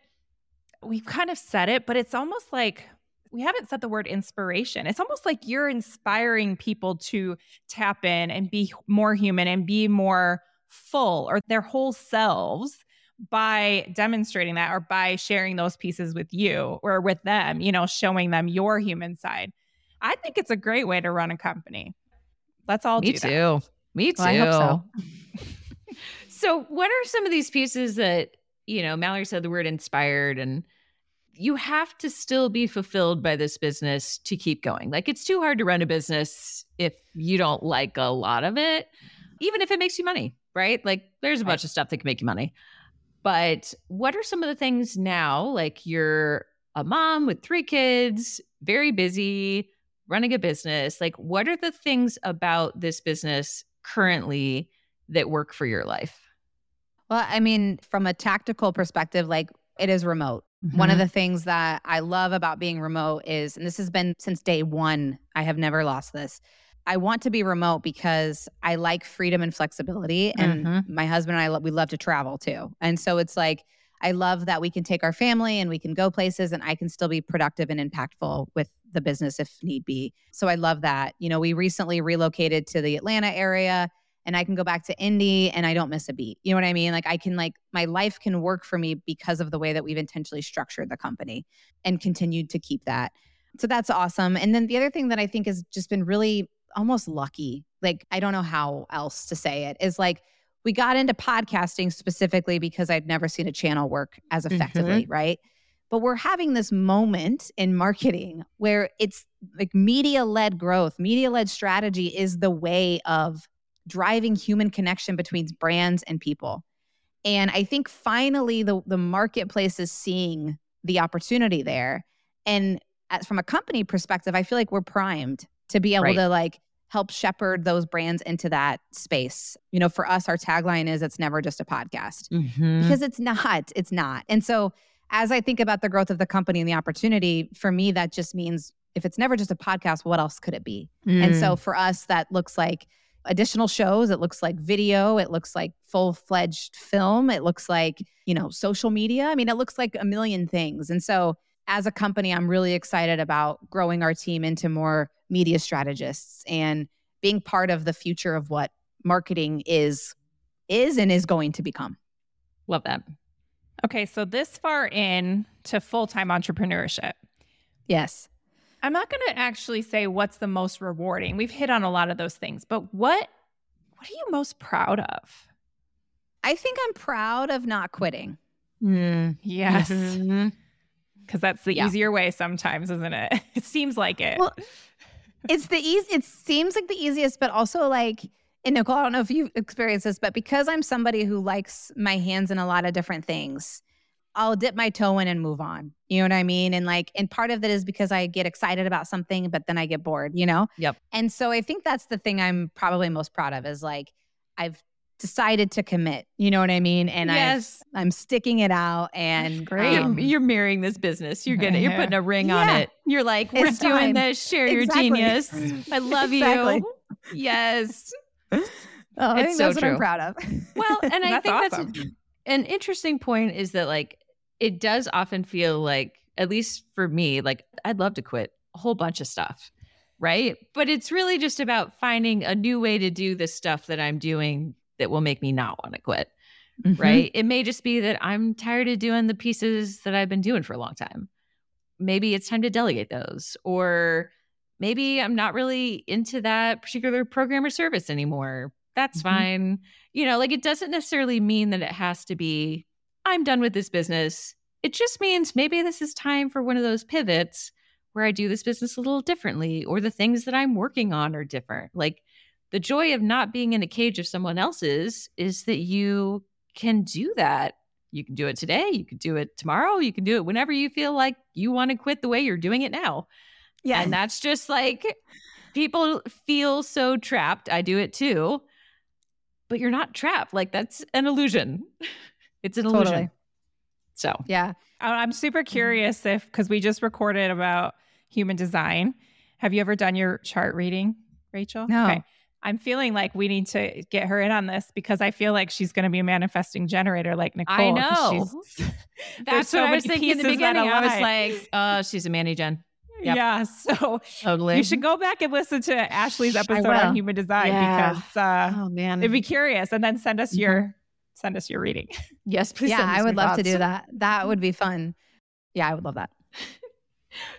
we've kind of said it, but it's almost like we haven't said the word inspiration. It's almost like you're inspiring people to tap in and be more human and be more full or their whole selves by demonstrating that or by sharing those pieces with you or with them, you know, showing them your human side. I think it's a great way to run a company. Let's all Me do that. Me too. Well, I hope so. So, what are some of these pieces that, you know, Mallory said the word inspired and you have to still be fulfilled by this business to keep going. Like it's too hard to run a business if you don't like a lot of it, even if it makes you money, right? Like there's a bunch of stuff that can make you money. But what are some of the things now? Like you're a mom with three kids, very busy, running a business. Like what are the things about this business currently that work for your life? Well, I mean, from a tactical perspective, like it is remote. One of the things that I love about being remote is, and this has been since day one, I have never lost this. I want to be remote because I like freedom and flexibility. And Mhm. my husband and I, we love to travel too. And so it's like, I love that we can take our family and we can go places and I can still be productive and impactful with the business if need be. So I love that. You know, we recently relocated to the Atlanta area and I can go back to Indy and I don't miss a beat. You know what I mean? Like I can like my life can work for me because of the way that we've intentionally structured the company and continued to keep that. So that's awesome. And then the other thing that I think has just been really almost lucky, like I don't know how else to say it, is like we got into podcasting specifically because I'd never seen a channel work as effectively, mm-hmm. right? But we're having this moment in marketing where it's like media led growth, media led strategy is the way of driving human connection between brands and people. And I think finally the the marketplace is seeing the opportunity there. And as, from a company perspective, I feel like we're primed to be able Right. to like help shepherd those brands into that space. You know, for us, our tagline is it's never just a podcast Mhm. because it's not. It's not. And so as I think about the growth of the company and the opportunity, for me, that just means if it's never just a podcast, what else could it be? And Mm. so for us, that looks like additional shows. It looks like video. It looks like full fledged film. It looks like, you know, social media. I mean, it looks like a million things. And so as a company, I'm really excited about growing our team into more media strategists and being part of the future of what marketing is is and is going to become. love that. Okay, so this far in to full time entrepreneurship, Yes. I'm not going to actually say what's the most rewarding. We've hit on a lot of those things, but what what are you most proud of? I think I'm proud of not quitting. Yes, Mhm. because that's the Yeah. easier way sometimes, isn't it? It seems like it. Well, it's the easy it seems like the easiest but also like and nicole i don't know if you've experienced this but because i'm somebody who likes my hands in a lot of different things i'll dip my toe in and move on you know what i mean and like and part of that is because i get excited about something but then i get bored you know Yep. and so i think that's the thing i'm probably most proud of is like i've decided to commit you know what i mean and yes. i i'm sticking it out and great. You're, um, you're marrying this business. You're gonna. You're putting a ring on it. You're like, we're It's doing time. this. Share your genius. I love Exactly. you. Yes. Oh, I It's think so that's what i'm true. proud of Well, and I think awesome. that's an interesting point is that like it does often feel like, at least for me, like I'd love to quit a whole bunch of stuff. Right. But it's really just about finding a new way to do the stuff that I'm doing that will make me not want to quit. Mhm. Right. It may just be that I'm tired of doing the pieces that I've been doing for a long time. Maybe it's time to delegate those. Or maybe I'm not really into that particular program or service anymore. That's Mhm. fine. You know, like it doesn't necessarily mean that it has to be, I'm done with this business. It just means maybe this is time for one of those pivots where I do this business a little differently, or the things that I'm working on are different. Like the joy of not being in a cage of someone else's is that you can do that. You can do it today, you can do it tomorrow, you can do it whenever you feel like you want to quit the way you're doing it now. Yeah And that's just like people feel so trapped. I do it too. But you're not trapped. Like that's an illusion. It's an illusion. So, Yeah. I- I'm super mm-hmm. curious if, because we just recorded about human design. Have you ever done your chart reading, Rachel? No. I'm feeling like we need to get her in on this because I feel like she's going to be a manifesting generator like Nicole. I know. she's- that's so what I was thinking in the beginning. I was like, oh, she's a Manny Gen. Yep. Yeah. So Totally. you should go back and listen to Ashley's episode on human design Yeah. because uh, Oh, man. it'd be curious and then send us Mhm. your send us your reading. yes, please. yeah, I would love to do that. That would be fun. Yeah, I would love that.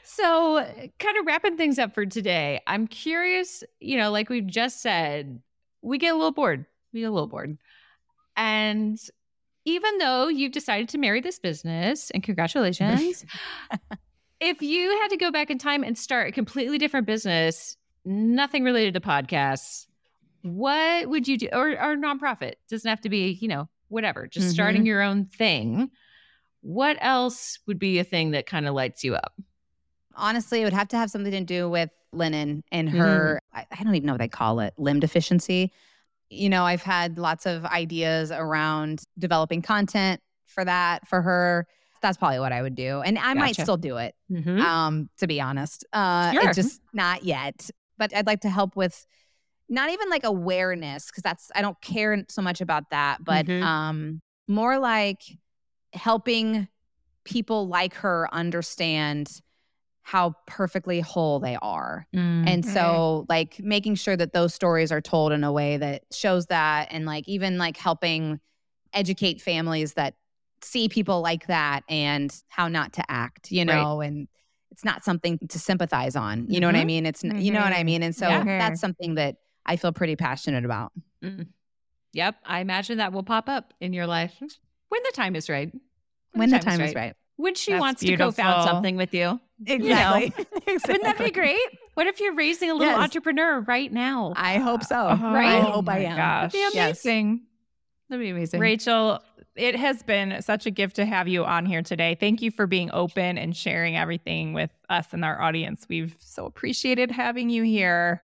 So, kind of wrapping things up for today, I'm curious, you know, like we've just said, we get a little bored. We get a little bored. And even though you've decided to marry this business, and congratulations, if you had to go back in time and start a completely different business, nothing related to podcasts, what would you do? Or, or nonprofit doesn't have to be, you know, whatever, just mm-hmm. starting your own thing. What else would be a thing that kind of lights you up? Honestly, it would have to have something to do with Lennon and her, mm-hmm. I, I don't even know what they call it, limb deficiency. You know, I've had lots of ideas around developing content for that for her. That's probably what I would do. And I might still do it, Mm-hmm. um, to be honest. Uh, Sure. It's just not yet. But I'd like to help with not even like awareness, because that's, I don't care so much about that, but Mhm. um, more like helping people like her understand how perfectly whole they are. And Mhm. so like making sure that those stories are told in a way that shows that and like even like helping educate families that see people like that and how not to act, you Right. know, and it's not something to sympathize on. You know what I Mhm. mean? It's n you know what I Mhm. mean? And so Yeah. that's something that I feel pretty passionate about. Mm. Yep, I imagine that will pop up in your life when the time is right. When the time is right. When she That's wants to co-found something with you. Exactly. Wouldn't that be great? What if you're raising a little Yes. entrepreneur right now? I hope so. Right? I hope I am. Gosh. That'd be Yes. amazing. That'd be amazing. Rachel, it has been such a gift to have you on here today. Thank you for being open and sharing everything with us and our audience. We've so appreciated having you here.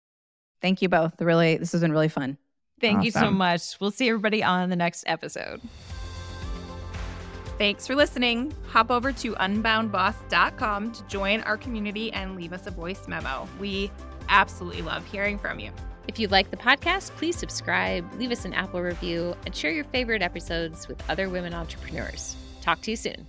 Thank you both. Really, this has been really fun. Thank you so much. We'll see everybody on the next episode. Thanks for listening. Hop over to unboundboss.com to join our community and leave us a voice memo. We absolutely love hearing from you. If you like the podcast, please subscribe, leave us an Apple review, and share your favorite episodes with other women entrepreneurs. Talk to you soon.